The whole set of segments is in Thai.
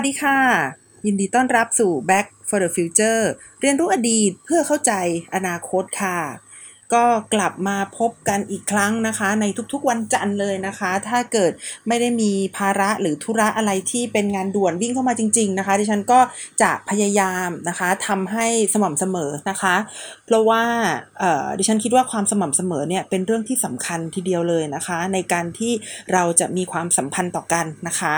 วัสดีค่ะ ยินดีต้อนรับสู่ Back for the Future เรียนรู้อดีตเพื่อเข้าใจอนาคตค่ะ ก็กลับมาพบกันอีกครั้งนะคะ ในทุกๆวันจันทร์เลยนะคะ ถ้าเกิดไม่ได้มีภาระหรือธุระอะไรที่เป็นงานด่วนวิ่งเข้ามาจริง ๆ นะคะดิฉันก็จะพยายามนะคะทำให้สม่ำเสมอนะคะ เพราะว่าดิฉันคิดว่าความสม่ำเสมอเนี่ยเป็นเรื่องที่สำคัญทีเดียวเลยนะคะ ในการที่เราจะมีความสัมพันธ์ต่อกันนะคะ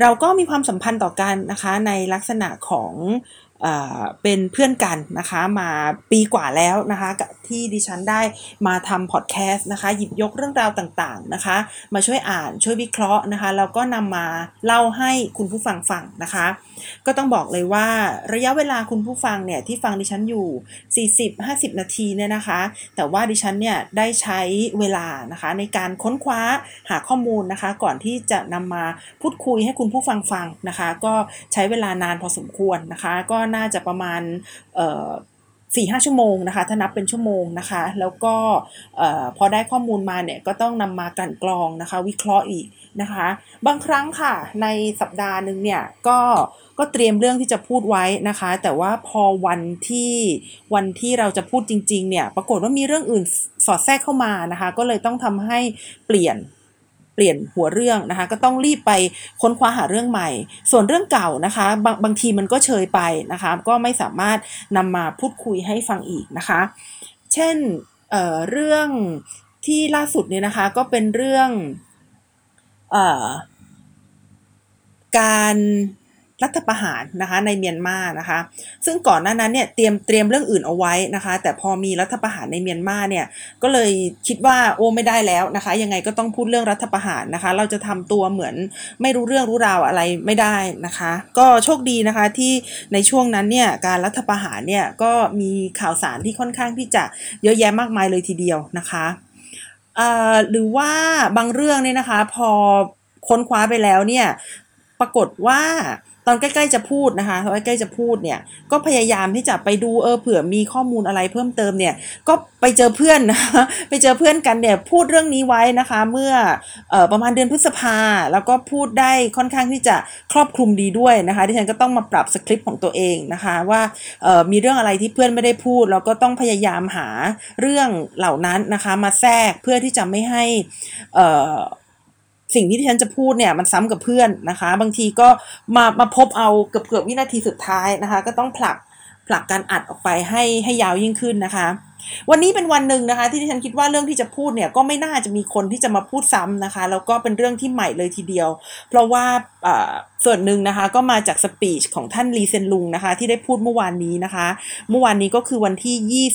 เราก็มีความสัมพันธ์ต่อกันนะคะ ในลักษณะของ เป็นเพื่อนกันนะคะมาปีกว่าแล้วนะคะที่ดิฉันได้มาทำพอดแคสต์นะคะหยิบยกเรื่องราวต่างๆนะคะมาช่วยอ่านช่วยวิเคราะห์นะคะแล้วก็นำมาเล่าให้คุณผู้ฟังฟังนะคะ ก็ต้องบอกเลยว่าระยะเวลาคุณผู้ฟังเนี่ยที่ฟังดิฉันอยู่ 40-50 นาทีเนี่ยนะคะ แต่ว่าดิฉันเนี่ยได้ใช้เวลานะคะในการค้นคว้าหาข้อมูลนะคะ ก่อนที่จะนำมาพูดคุยให้คุณผู้ฟังฟังนะคะ ก็ใช้เวลานานพอสมควรนะคะก็น่าจะประมาณสี่ห้าชั่วโมงนะคะถ้านับเป็นชั่วโมงนะคะ แล้วก็พอได้ข้อมูลมาเนี่ยก็ต้องนำมากันกรองนะคะ วิเคราะห์อีกนะคะ บางครั้งค่ะในสัปดาห์หนึ่งเนี่ยก็ก็เตรียมเรื่องที่จะพูดไว้นะคะ แต่ว่าพอวันที่วันที่เราจะพูดจริง ๆ เนี่ย ปรากฏว่ามีเรื่องอื่นสอดแทรกเข้ามานะคะ ก็เลยต้องทำให้เปลี่ยน เปลี่ยนหัวเรื่องนะคะ ก็ต้องรีบไปค้นคว้าหาเรื่องใหม่ ส่วนเรื่องเก่านะคะบางบางทีมันก็เชยไปนะคะ ก็ไม่สามารถนำมาพูดคุยให้ฟังอีกนะคะ เช่นเเรื่องที่ล่าสุดเนี่ยนะคะก็เป็นเรื่องอการ รัฐประหารนะคะในเมียนมานะคะ ซึ่งก่อนหน้านั้นเนี่ยเตรียมเตรียมเรื่องอื่นเอาไว้นะคะ แต่พอมีรัฐประหารในเมียนมาเนี่ยก็เลยคิดว่าโอ้ไม่ได้แล้วนะคะ ยังไงก็ต้องพูดเรื่องรัฐประหารนะคะ เราจะทำตัวเหมือนไม่รู้เรื่องรู้ราวอะไรไม่ได้นะคะ ก็โชคดีนะคะที่ในช่วงนั้นเนี่ยการรัฐประหารเนี่ยก็มีข่าวสารที่ค่อนข้างที่จะเยอะแยะมากมายเลยทีเดียวนะคะหรือว่าบางเรื่องเนี่ยนะคะพอค้นคว้าไปแล้วเนี่ย ปรากฏว่าตอนใกล้ๆจะพูดนะคะตอนใกล้ๆจะพูดเนี่ย ก็พยายามที่จะไปดูเออเผื่อมีข้อมูลอะไรเพิ่มเติมเนี่ย ก็ไปเจอเพื่อนนะคะไปเจอเพื่อนกันเนี่ยพูดเรื่องนี้ไว้นะคะ เมื่อเออประมาณเดือนพฤษภาแล้วก็พูดได้ค่อนข้างที่จะครอบคลุมดีด้วยนะคะที่ฉันก็ต้องมาปรับสคริปต์ของตัวเองนะคะว่าเออมีเรื่องอะไรที่เพื่อนไม่ได้พูด แล้วก็ต้องพยายามหาเรื่องเหล่านั้นนะคะ มาแทรกเพื่อที่จะไม่ให้เออ สิ่งที่ที่ฉันจะพูดเนี่ยมันซ้ำกับเพื่อนนะคะ บางทีก็มามาพบเอาเกือบเกือบวินาทีสุดท้ายนะคะ ก็ต้องผลักผลักการอัดออกไปให้ให้ยาวยิ่งขึ้นนะคะ วันนี้เป็นวันหนึ่งนะคะ ที่ที่ฉันคิดว่าเรื่องที่จะพูดเนี่ยก็ไม่น่าจะมีคนที่จะมาพูดซ้ำนะคะ แล้วก็เป็นเรื่องที่ใหม่เลยทีเดียว เพราะว่าส่วนหนึ่งนะคะก็มาจากสปีชของท่านลีเซนลุงนะคะ ที่ได้พูดเมื่อวานนี้นะคะ เมื่อวานนี้ก็คือวันที่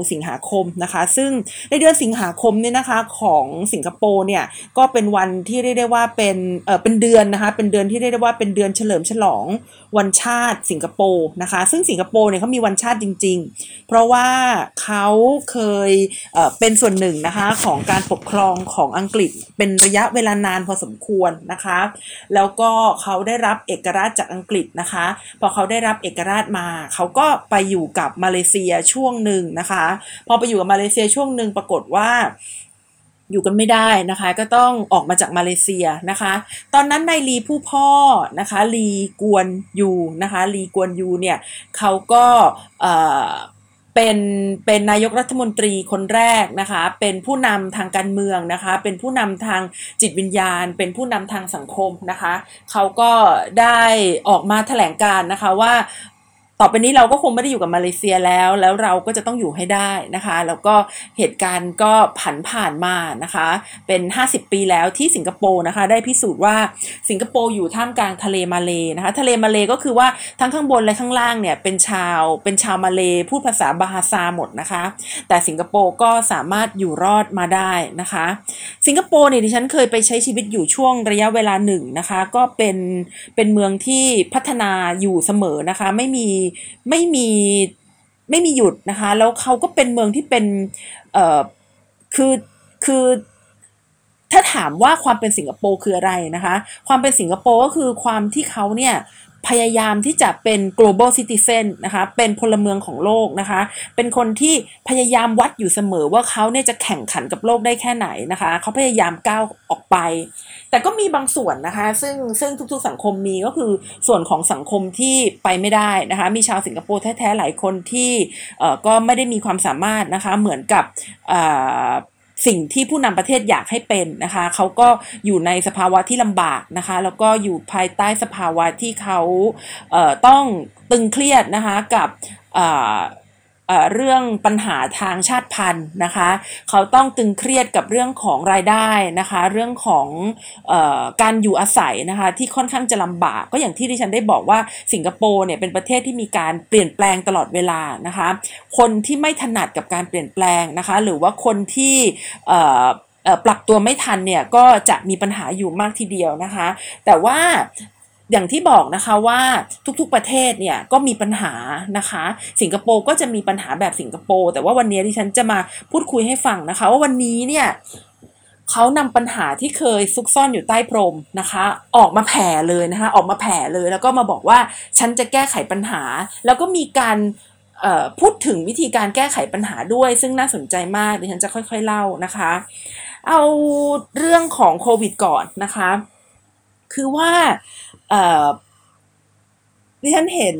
29 สิงหาคมนะคะ ซึ่งในเดือนสิงหาคมเนี่ยนะคะของสิงคโปร์เนี่ยก็เป็นวันที่เรียกได้ว่าเป็นเออเป็นเดือนนะคะเป็นเดือนที่เรียกได้ว่าเป็นเดือนเฉลิมฉลอง วันชาติสิงคโปร์นะคะ ซึ่งสิงคโปร์เนี่ยเขามีวันชาติจริง ๆ เพราะว่าเขาเคยเเป็นส่วนหนึ่งนะคะของการปกครองของอังกฤษเป็นระยะเวลานานพอสมควรนะคะ แล้วก็เขาได้รับเอกราชจากอังกฤษนะคะ พอเขาได้รับเอกราชมาเขาก็ไปอยู่กับมาเลเซียช่วงหนึ่งนะคะ พอไปอยู่กับมาเลเซียช่วงหนึ่งปรากฏว่า อยู่กันไม่ได้นะคะ ก็ต้องออกมาจากมาเลเซียนะคะ ตอนนั้นนายลีผู้พ่อนะคะลีกวนยูนะคะลีกวนยูเนี่ยเขาก็เป็นเป็นนายกรัฐมนตรีคนแรกนะคะ เป็นผู้นำทางการเมืองนะคะ เป็นผู้นำทางจิตวิญญาณ เป็นผู้นำทางสังคมนะคะ เขาก็ได้ออกมาแถลงการนะคะว่า ต่อไปนี้เราก็คงไม่ได้อยู่กับมาเลเซียแล้ว แล้วเราก็จะต้องอยู่ให้ได้นะคะ แล้วก็เหตุการณ์ก็ผันผ่านมานะคะ เป็น 50 ปีแล้วที่สิงคโปร์นะคะ ได้พิสูจน์ว่าสิงคโปร์อยู่ท่ามกลางทะเลมาเลนะคะ ทะเลมาเลก็คือว่าทั้งข้างบนและข้างล่างเนี่ยเป็นชาวเป็นชาวมาเลพูดภาษาบาฮาซาหมดนะคะ แต่สิงคโปร์ก็สามารถอยู่รอดมาได้นะคะ สิงคโปร์เนี่ยดิฉันเคยไปใช้ชีวิตอยู่ช่วงระยะเวลาหนึ่งนะคะ ก็เป็นเป็นเมืองที่พัฒนาอยู่เสมอนะคะ ไม่มีไม่มีไม่มีหยุดนะคะ แล้วเขาก็เป็นเมืองที่เป็นเอ่อคือคือถ้าถามว่าความเป็นสิงคโปร์คืออะไรนะคะ ความเป็นสิงคโปร์ก็คือความที่เขาเนี่ย พยายามที่จะเป็น global citizen นะคะ เป็นพลเมืองของโลกนะคะ เป็นคนที่พยายามวัดอยู่เสมอว่าเขาเนี่ยจะแข่งขันกับโลกได้แค่ไหนนะคะ เขาพยายามก้าวออกไป แต่ก็มีบางส่วนนะคะ ซึ่งซึ่งทุกๆสังคมมีก็คือส่วนของสังคมที่ไปไม่ได้นะคะ มีชาวสิงคโปร์แท้ๆหลายคนที่เอ่อก็ไม่ได้มีความสามารถนะคะ เหมือนกับอ่า สิ่งที่ผู้นำประเทศอยากให้เป็นนะคะเขาก็อยู่ในสภาวะที่ลำบากนะคะแล้วก็อยู่ภายใต้สภาวะที่เขาเต้องตึงเครียดนะคะกับ เรื่องปัญหาทางชาติพันธุ์นะคะ เขาต้องตึงเครียดกับเรื่องของรายได้นะคะ เรื่องของออการอยู่อาศัยนะคะที่ค่อนข้างจะลำบาก ก็อย่างที่ดิฉันได้บอกว่าสิงคโปร์เนี่ยเป็นประเทศที่มีการเปลี่ยนแปลงตลอดเวลานะคะ คนที่ไม่ถนัดกับการเปลี่ยนแปลงนะคะ หรือว่าคนที่ปรับตัวไม่ทันเนี่ยก็จะมีปัญหาอยู่มากทีเดียวนะคะ แต่ว่า อย่างที่บอกนะคะว่าทุกๆประเทศเนี่ยก็มีปัญหานะคะ สิงคโปร์ก็จะมีปัญหาแบบสิงคโปร์แต่ว่าวันนี้ที่ฉันจะมาพูดคุยให้ฟังนะคะว่าวันนี้เนี่ยเขานำปัญหาที่เคยซุกซ่อนอยู่ใต้พรมนะคะ ออกมาแผ่เลยนะคะ ออกมาแผ่เลยแล้วก็มาบอกว่าฉันจะแก้ไขปัญหา แล้วก็มีการพูดถึงวิธีการแก้ไขปัญหาด้วย ซึ่งน่าสนใจมากดิฉันจะค่อยๆเล่านะคะ เอาเรื่องของโควิดก่อนนะคะ คือว่า ดิฉันเห็น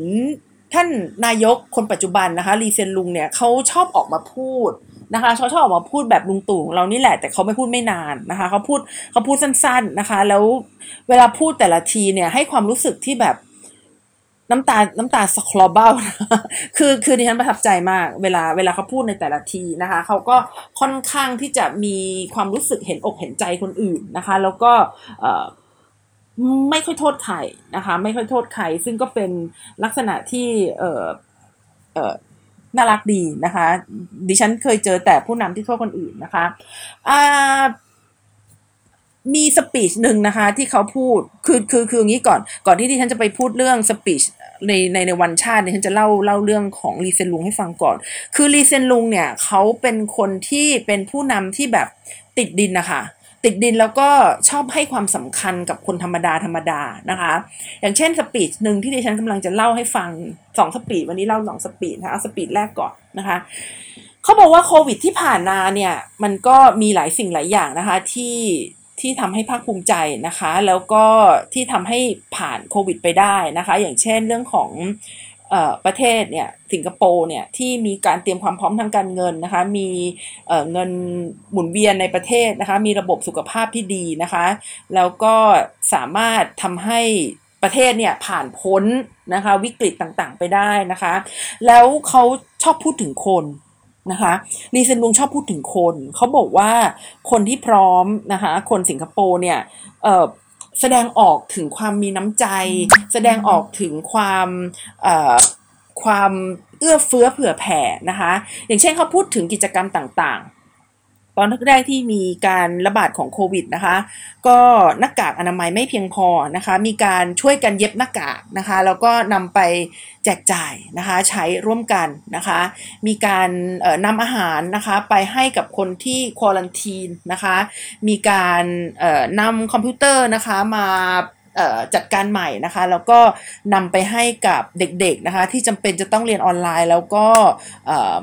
ท่านนายกคนปัจจุบันนะคะรีเซนลุงเนี่ยเขาชอบออกมาพูดนะคะเขาชอบออกมาพูดแบบลุงตู่เรานี่แหละแต่เขาไม่พูดไม่นานนะคะเขาพูดเขาพูดสั้น ๆนะคะ แล้วเวลาพูดแต่ละทีเนี่ยให้ความรู้สึกที่แบบน้ำตา น้ำตาสคลอเบลคือ คือดิฉันประทับใจมาก เวลา เวลาเขาพูดในแต่ละทีนะคะ เขาก็ค่อนข้างที่จะมีความรู้สึกเห็นอกเห็นใจคนอื่นนะคะ แล้วก็ ไม่ค่อยโทษใครนะคะ ไม่ค่อยโทษใครซึ่งก็เป็นลักษณะที่เออเออน่ารักดีนะคะ ดิฉันเคยเจอแต่ผู้นำที่โทษคนอื่นนะคะอ่ามีสปีชหนึ่งนะคะที่เขาพูดคือคือคืออย่างนี้ก่อนก่อนที่ดิฉันจะไปพูดเรื่องสปีชในในในวันชาติเนี่ยดิฉันจะเล่าเล่าเรื่องของลีเซนลุงให้ฟังก่อน คือลีเซียนลุงเนี่ยเขาเป็นคนที่เป็นผู้นำที่แบบติดดินนะคะ ติดดินแล้วก็ชอบให้ความสำคัญกับคนธรรมดาธรรมดานะคะ อย่างเช่น speech หนึ่งที่ดิฉันกำลังจะเล่าให้ฟังสอง speech วันนี้เล่าสอง speech นะคะเอา speech แรกก่อนนะคะเขาบอกว่าโควิดที่ผ่านมาเนี่ยมันก็มีหลายสิ่งหลายอย่างนะคะที่ที่ทำให้ภาคภูมิใจนะคะ แล้วก็ที่ทำให้ผ่านโควิดไปได้นะคะ อย่างเช่นเรื่องของ ประเทศเนี่ยสิงคโปร์เนี่ยที่มีการเตรียมความพร้อมทางการเงินนะคะมีเงินหมุนเวียนในประเทศนะคะมีระบบสุขภาพที่ดีนะคะแล้วก็สามารถทำให้ประเทศเนี่ยผ่านพ้นนะคะวิกฤตต่างๆไปได้นะคะ แล้วเขาชอบพูดถึงคนนะคะรีเซนลุงชอบพูดถึงคน เขาบอกว่าคนที่พร้อมนะคะคนสิงคโปร์เนี่ย แสดงออกถึงความมีน้ำใจ แสดงออกถึงความความเอื้อเฟื้อเผื่อแผ่นะคะ อย่างเช่นเขาพูดถึงกิจกรรมต่าง ตอนแรกที่มีการระบาดของโควิดนะคะ ก็หน้ากากอนามัยไม่เพียงพอนะคะ มีการช่วยกันเย็บหน้ากากนะคะ แล้วก็นำไปแจกจ่ายนะคะใช้ร่วมกันนะคะ มีการนำอาหารนะคะไปให้กับคนที่ควอลันทีนนะคะ มีการนำคอมพิวเตอร์นะคะมา จัดการใหม่นะคะ แล้วก็นำไปให้กับเด็กๆนะคะ ที่จำเป็นจะต้องเรียนออนไลน์ แล้วก็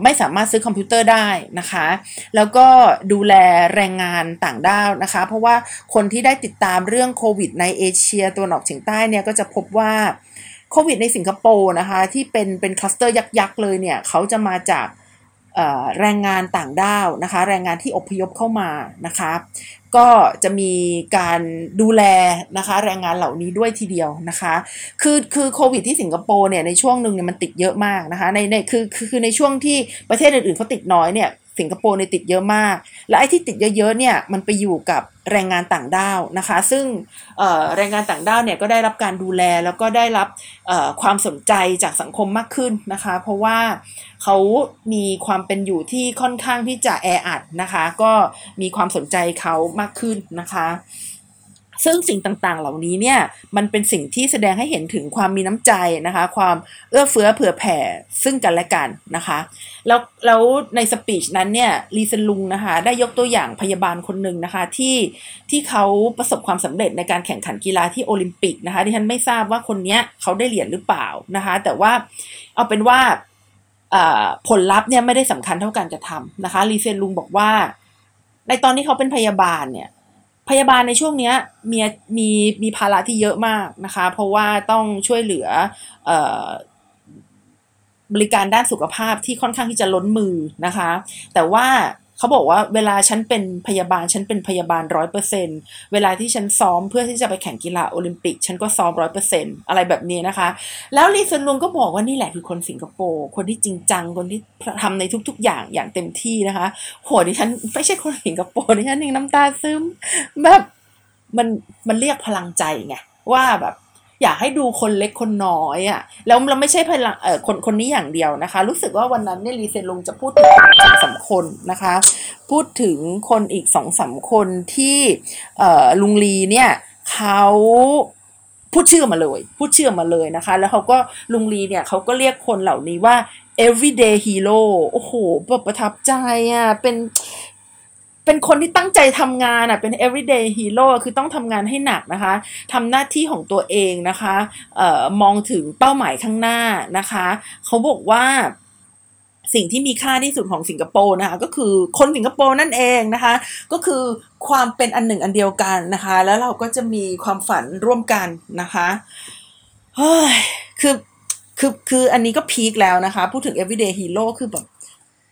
ไม่สามารถซื้อคอมพิวเตอร์ได้นะคะ แล้วก็ดูแลแรงงานต่างด้าวนะคะ เพราะว่าคนที่ได้ติดตามเรื่องโควิดในเอเชียตะวันออกเฉียงใต้เนี่ยก็จะพบว่าโควิดในสิงคโปร์นะคะ ที่เป็นเป็นคลัสเตอร์ยักษ์ๆเลยเนี่ย เขาจะมาจาก แรงงานต่างด้าวนะคะ แรงงานที่อพยพเข้ามานะคะ ก็จะมีการดูแลนะคะ แรงงานเหล่านี้ด้วยทีเดียวนะคะ คือคือโควิดที่สิงคโปร์เนี่ยในช่วงหนึ่งเนี่ยมันติดเยอะมากนะคะในในคือคือในช่วงที่ประเทศอื่นๆเขาติดน้อยเนี่ย สิงคโปร์ในติดเยอะมาก และไอ้ที่ติดเยอะๆเนี่ยมันไปอยู่กับแรงงานต่างด้าวนะคะ ซึ่งแรงงานต่างด้าวเนี่ยก็ได้รับการดูแลแล้วก็ได้รับความสนใจจากสังคมมากขึ้นนะคะ เพราะว่าเขามีความเป็นอยู่ที่ค่อนข้างที่จะแออัดนะคะ ก็มีความสนใจเขามากขึ้นนะคะ ซึ่งสิ่งต่างๆ เหล่านี้เนี่ยมันเป็นสิ่งที่แสดงให้เห็นถึงความมีน้ำใจนะคะ ความเอื้อเฟื้อเผื่อแผ่ซึ่งกันและกันนะคะ แล้วแล้วในสปีชนั้นเนี่ยลีเซนลุงนะคะได้ยกตัวอย่างพยาบาลคนหนึ่งนะคะที่ที่เขาประสบความสำเร็จในการแข่งขันกีฬาที่โอลิมปิกนะคะที่ฉันไม่ทราบว่าคนนี้เขาได้เหรียญหรือเปล่านะคะ แต่ว่าเอาเป็นว่าผลลัพธ์เนี่ยไม่ได้สำคัญเท่าการกระทำนะคะลีเซนลุงบอกว่า ในตอนที่เขาเป็นพยาบาลเนี่ย พยาบาลในช่วงนี้มีมีมีภาระที่เยอะมากนะคะ เพราะว่าต้องช่วยเหลือบริการด้านสุขภาพที่ค่อนข้างที่จะล้นมือนะคะ แต่ว่า เขาบอกว่าเวลาฉันเป็นพยาบาลฉันเป็นพยาบาลร้อยเปอร์เซ็นเวลาที่ฉันซ้อมเพื่อที่จะไปแข่งกีฬาโอลิมปิก ฉันก็ซ้อมร้อยเปอร์เซ็นอะไรแบบนี้นะคะ แล้วลีซอนลุงก็บอกว่านี่แหละคือคนสิงคโปร์คนที่จริงจังคนที่ทำในทุก ๆ อย่างอย่างเต็มที่นะคะโหดิฉันไม่ใช่คนสิงคโปร์ดิฉันยังน้ำตาซึมแบบมันมันเรียกพลังใจไงว่าแบบ อยากให้ดูคนเล็กคนน้อยอะ่ะแล้วเราไม่ใช่พลังเออคนคนนี้อย่างเดียวนะคะ รู้สึกว่าวันนั้นเนี่ยรีเซนลงจะพูดถึงสองสามคนนะคะ พูดถึงคนอีกสองสามคนที่เอ่อลุงลีเนี่ยเขาพูดชื่อมาเลย พูดชื่อมาเลยนะคะ แล้วเขาก็ลุงลีเนี่ยเขาก็เรียกคนเหล่านี้ว่า everyday hero โอ้โหแบบประทับใจอะ เป็น เป็นคนที่ตั้งใจทำงานอะเป็น everyday hero คือต้องทำงานให้หนักนะคะทำหน้าที่ของตัวเองนะคะเอ่อมองถึงเป้าหมายข้างหน้านะคะ เขาบอกว่าสิ่งที่มีค่าที่สุดของสิงคโปร์นะคะก็คือคนสิงคโปร์นั่นเองนะคะ ก็คือความเป็นอันหนึ่งอันเดียวกันนะคะ แล้วเราก็จะมีความฝันร่วมกันนะคะเฮ้ยคือคือคืออันนี้ก็พีคแล้วนะคะ พูดถึง everyday hero คือแบบ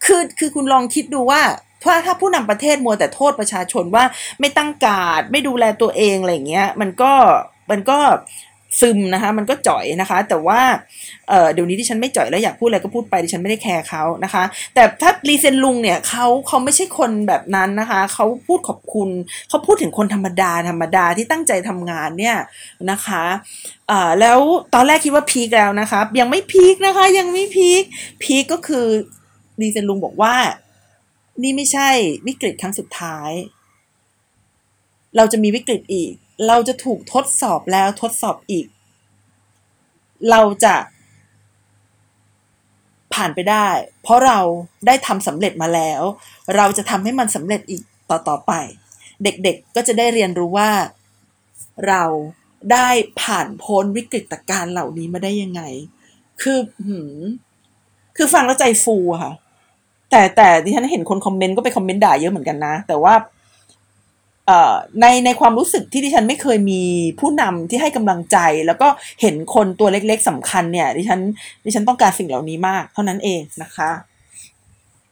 คือคือคุณลองคิดดูว่า เพราถ้าผู้นำประเทศมัวแต่โทษประชาชนว่าไม่ตั้งกาดไม่ดูแลตัวเองอะไรเงี้ย มันก็มันก็ซึมนะคะมันก็จ่อยนะคะ แต่ว่าเเดี๋ยวนี้ที่ฉันไม่จ่อยแล้วอยากพูดอะไรก็พูดไปดิฉันไม่ได้แคร์เขานะคะ แต่ถ้าลีเซียนลุงเนี่ยเขาเขาไม่ใช่คนแบบนั้นนะคะเขาพูดขอบคุณเขาพูดถึงคนธรรมดาธรรมดาที่ตั้งใจทำงานเนี่ยนะคะแล้วตอนแรกคิดว่าพีคแล้วนะคะยังไม่พีคนะคะยังไม่พีคพีคก็คือลีเซียนลุงบอกว่า นี่ไม่ใช่วิกฤตครั้งสุดท้าย เราจะมีวิกฤตอีก เราจะถูกทดสอบแล้วทดสอบอีก เราจะผ่านไปได้ เพราะเราได้ทำสำเร็จมาแล้ว เราจะทำให้มันสำเร็จอีกต่อต่อไป เด็กๆก็จะได้เรียนรู้ว่า เราได้ผ่านพ้นวิกฤตการณ์เหล่านี้มาได้ยังไง คือ หืม คือฟังแล้วใจฟูค่ะ แต่แต่ที่ฉันเห็นคนคอมเมนต์ก็ไปคอมเมนต์ด่าเยอะเหมือนกันนะ แต่ว่าในในความรู้สึกที่ดิฉันไม่เคยมีผู้นำที่ให้กำลังใจ แล้วก็เห็นคนตัวเล็กๆสำคัญเนี่ยดิฉันดิฉันต้องการสิ่งเหล่านี้มากเท่านั้นเองนะคะ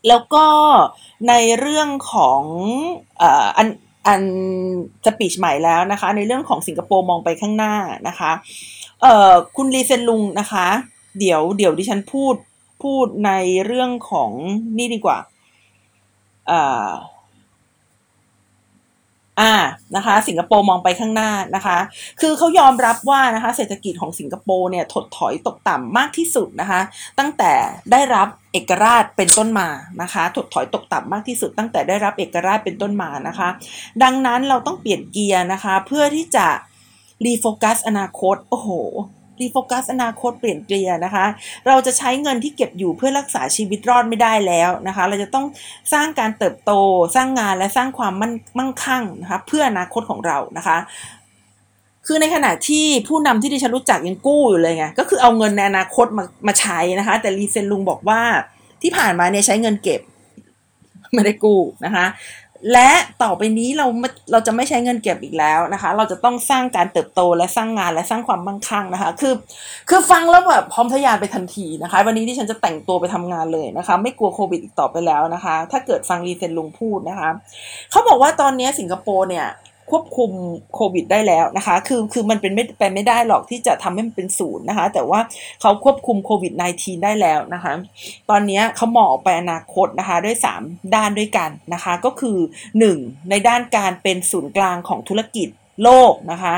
แล้วก็ในเรื่องของอันอันสปีชใหม่แล้วนะคะ ในเรื่องของสิงคโปร์มองไปข้างหน้านะคะ เอ่อคุณลีเซนลุงนะคะ เดี๋ยวเดี๋ยวดิฉันพูด พูดในเรื่องของนี่ดีกว่าอ่าอ่านะคะ สิงคโปร์มองไปข้างหน้านะคะ คือเขายอมรับว่านะคะเศรษฐกิจของสิงคโปร์เนี่ยถดถอยตกต่ำมากที่สุดนะคะ ตั้งแต่ได้รับเอกราชเป็นต้นมานะคะ ถดถอยตกต่ำมากที่สุด ตั้งแต่ได้รับเอกราชเป็นต้นมานะคะ ดังนั้นเราต้องเปลี่ยนเกียร์นะคะ เพื่อที่จะ refocus อนาคต โอ้โห refocus อนาคตเปลี่ยนเกียร์นะคะ เราจะใช้เงินที่เก็บอยู่เพื่อรักษาชีวิตรอดไม่ได้แล้วนะคะ เราจะต้องสร้างการเติบโต สร้างงานและสร้างความมั่นมั่งคั่งนะคะเพื่ออนาคตของเรานะคะ คือในขณะที่ผู้นำที่ดิฉันรู้จักยังกู้อยู่เลยไงก็คือเอาเงินในอนาคตมามาใช้นะคะ แต่ลีเซียนลุงบอกว่าที่ผ่านมาเนี่ยใช้เงินเก็บไม่ได้กู้นะคะ และต่อไปนี้เราเราจะไม่ใช้เงินเก็บอีกแล้วนะคะ เราจะต้องสร้างการเติบโตและสร้างงานและสร้างความมั่งคั่งนะคะ คือ คือฟังแล้วแบบพร้อมทะยานไปทันทีนะคะ วันนี้ดิฉันจะแต่งตัวไปทำงานเลยนะคะ ไม่กลัวโควิดอีกต่อไปแล้วนะคะ ถ้าเกิดฟังลีเซียนลุงพูดนะคะเขาบอกว่าตอนนี้สิงคโปร์เนี่ย ควบคุมโควิดได้แล้วนะคะ คือคือมันเป็นไม่ไปไม่ได้หรอกที่จะทำให้มันเป็นศูนย์นะคะ แต่ว่าเขาควบคุมโควิด -19 ได้แล้วนะคะ ตอนนี้เขามองออกไปอนาคตนะคะด้วย 3 ด้านด้วยกันนะคะ ก็คือ 1. ในด้านการเป็นศูนย์กลางของธุรกิจโลกนะคะ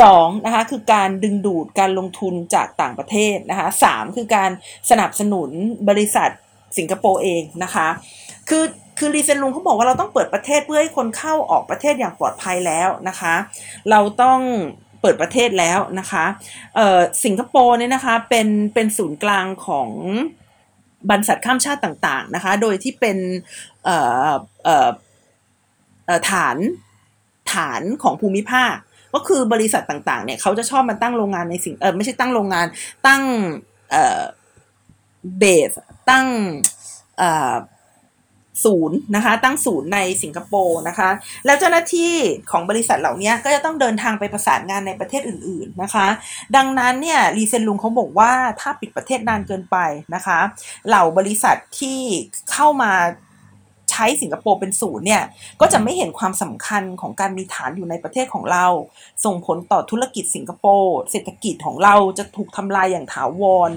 สองนะคะคือการดึงดูดการลงทุนจากต่างประเทศนะคะสามคือการสนับสนุนบริษัทสิงคโปร์เองนะคะ คือ คือรีเซนลุงเขาบอกว่าเราต้องเปิดประเทศเพื่อให้คนเข้าออกประเทศอย่างปลอดภัยแล้วนะคะ เราต้องเปิดประเทศแล้วนะคะเอ่อสิงคโปร์เนี่ยนะคะเป็นเป็นศูนย์กลางของบรรษัทข้ามชาติต่าง ๆนะคะ โดยที่เป็นเอ่อเอ่อฐานฐานของภูมิภาค ก็คือบริษัทต่างๆเนี่ยเขาจะชอบมาตั้งโรงงานในสิงเออไม่ใช่ตั้งโรงงานตั้งเอ่อเบสตั้งเอ่อ ศูนย์นะคะ ตั้งศูนย์ในสิงคโปร์นะคะ แล้วเจ้าหน้าที่ของบริษัทเหล่านี้ก็จะต้องเดินทางไปประสานงานในประเทศอื่น ๆนะคะ ดังนั้นเนี่ยรีเซนลุงเขาบอกว่าถ้าปิดประเทศนานเกินไปนะคะ เหล่าบริษัทที่เข้ามา ช้สิงคโปร์เป็นศูนย์เนี่ยก็จะไม่เห็นความสำคัญของการมีฐานอยู่ในประเทศของเรา ส่งผลต่อธุรกิจสิงคโปร์เศรษฐกิจของเราจะถูกทำลายอย่างถาวร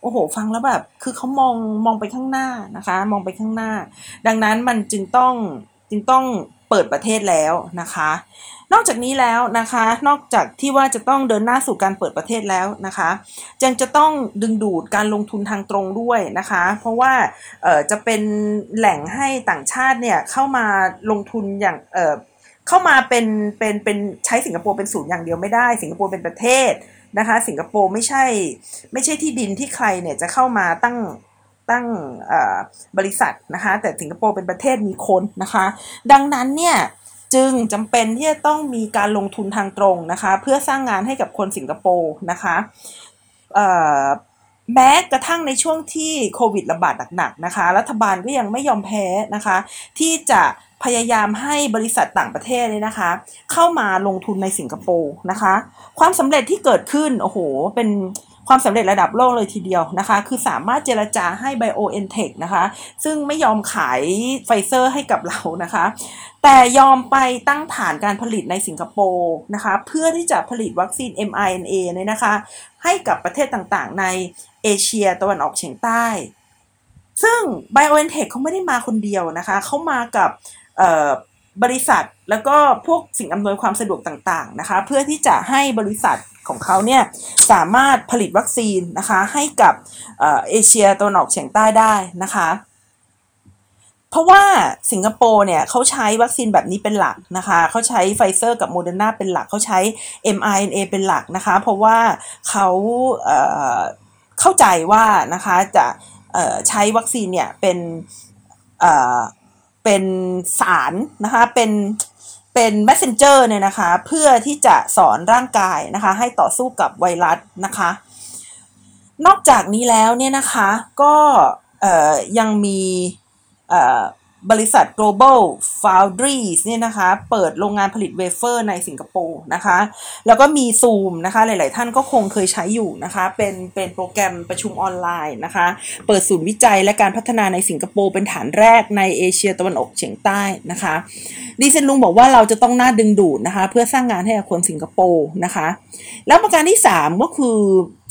โอ้โห ฟังแล้วแบบคือเขามองมองไปข้างหน้านะคะ มองไปข้างหน้า ดังนั้นมันจึงต้องจึงต้อง ปิดประเทศแล้วนะคะ นอกจากนี้แล้วนะคะ นอกจากที่ว่าจะต้องเดินหน้าสู่การเปิดประเทศแล้วนะคะยังจะต้องดึงดูดการลงทุนทางตรงด้วยนะคะ เพราะว่าจะเป็นแหล่งให้ต่างชาติเนี่ยเข้ามาลงทุนอย่างเเข้ามาเป็นเป็นเป็นใช้สิงคโปร์เป็นศูนย์อย่างเดียวไม่ได้ สิงคโปร์เป็นประเทศนะคะ สิงคโปร์ไม่ใช่ไม่ใช่ที่ดินที่ใครเนี่ยจะเข้ามาตั้ง ตั้งบริษัทนะคะ แต่สิงคโปร์เป็นประเทศมีคนนะคะ ดังนั้นเนี่ยจึงจำเป็นที่จะต้องมีการลงทุนทางตรงนะคะ เพื่อสร้างงานให้กับคนสิงคโปร์นะคะแม้กระทั่งในช่วงที่โควิดระบาดหนักๆนะคะ รัฐบาลก็ยังไม่ยอมแพ้นะคะ ที่จะพยายามให้บริษัทต่างประเทศเนี่ยนะคะ เข้ามาลงทุนในสิงคโปร์นะคะ ความสำเร็จที่เกิดขึ้น โอ้โห เป็น ความสำเร็จระดับโลกเลยทีเดียวนะคะ คือสามารถเจรจาให้ BioNTech นะคะ ซึ่งไม่ยอมขายไฟเซอร์ให้กับเรานะคะ แต่ยอมไปตั้งฐานการผลิตในสิงคโปร์นะคะ เพื่อที่จะผลิตวัคซีน mRNA เนี่ยนะคะ ให้กับประเทศต่างๆ ในเอเชียตะวันออกเฉียงใต้ ซึ่ง BioNTech เขาไม่ได้มาคนเดียวนะคะ เขามากับบริษัทแล้วก็พวกสิ่งอำนวยความสะดวกต่างๆนะคะ เพื่อที่จะให้บริษัท ของเขาเนี่ยสามารถผลิตวัคซีนนะคะให้กับเอเชียตะวันออกเฉียงใต้ได้นะคะเพราะว่าสิงคโปร์เนี่ยเขาใช้วัคซีนแบบนี้เป็นหลักนะคะเขาใช้ไฟเซอร์กับโมเดอร์นาเป็นหลักเขาใช้ mRNA เป็นหลักนะคะ เพราะว่าเขาเเข้าใจว่านะคะจะใช้วัคซีนเนี่ยเป็นเป็นสารนะคะเป็น เป็น messenger เนี่ยนะคะ เพื่อที่จะสอนร่างกายนะคะ ให้ต่อสู้กับไวรัสนะคะ นอกจากนี้แล้วเนี่ยนะคะก็ยังมี บริษัท global foundries เนี่ยนะคะ เปิดโรงงานผลิตเวเฟอร์ในสิงคโปร์นะคะ แล้วก็มี Zoom นะคะ หลาย ๆ ท่านก็คงเคยใช้อยู่นะคะ เป็น เป็นโปรแกรมประชุมออนไลน์นะคะ เปิดศูนย์วิจัยและการพัฒนาในสิงคโปร์เป็นฐานแรกในเอเชียตะวันออกเฉียงใต้นะคะดีเซนลุงบอกว่าเราจะต้องน่าดึงดูดนะคะ เพื่อสร้างงานให้กับคนสิงคโปร์นะคะ แล้วประการที่3ก็คือ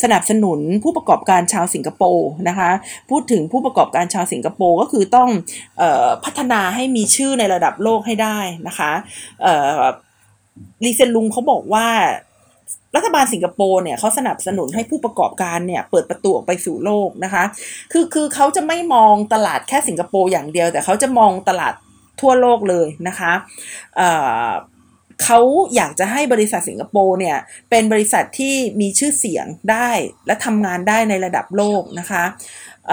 สนับสนุนผู้ประกอบการชาวสิงคโปร์นะคะพูดถึงผู้ประกอบการชาวสิงคโปร์ก็คือต้องออพัฒนาให้มีชื่อในระดับโลกให้ได้นะคะรีเซนลุงเขาบอกว่ารัฐบาลสิงคโปร์เนี่ยเขาสนับสนุนให้ผู้ประกอบการเนี่ยเปิดประตูออกไปสู่โลกนะคะ คือคือเขาจะไม่มองตลาดแค่สิงคโปร์อย่างเดียว แต่เขาจะมองตลาดทั่วโลกเลยนะคะ เขาอยากจะให้บริษัทสิงคโปร์เนี่ย เป็นบริษัทที่มีชื่อเสียงได้และทำงานได้ในระดับโลกนะคะเ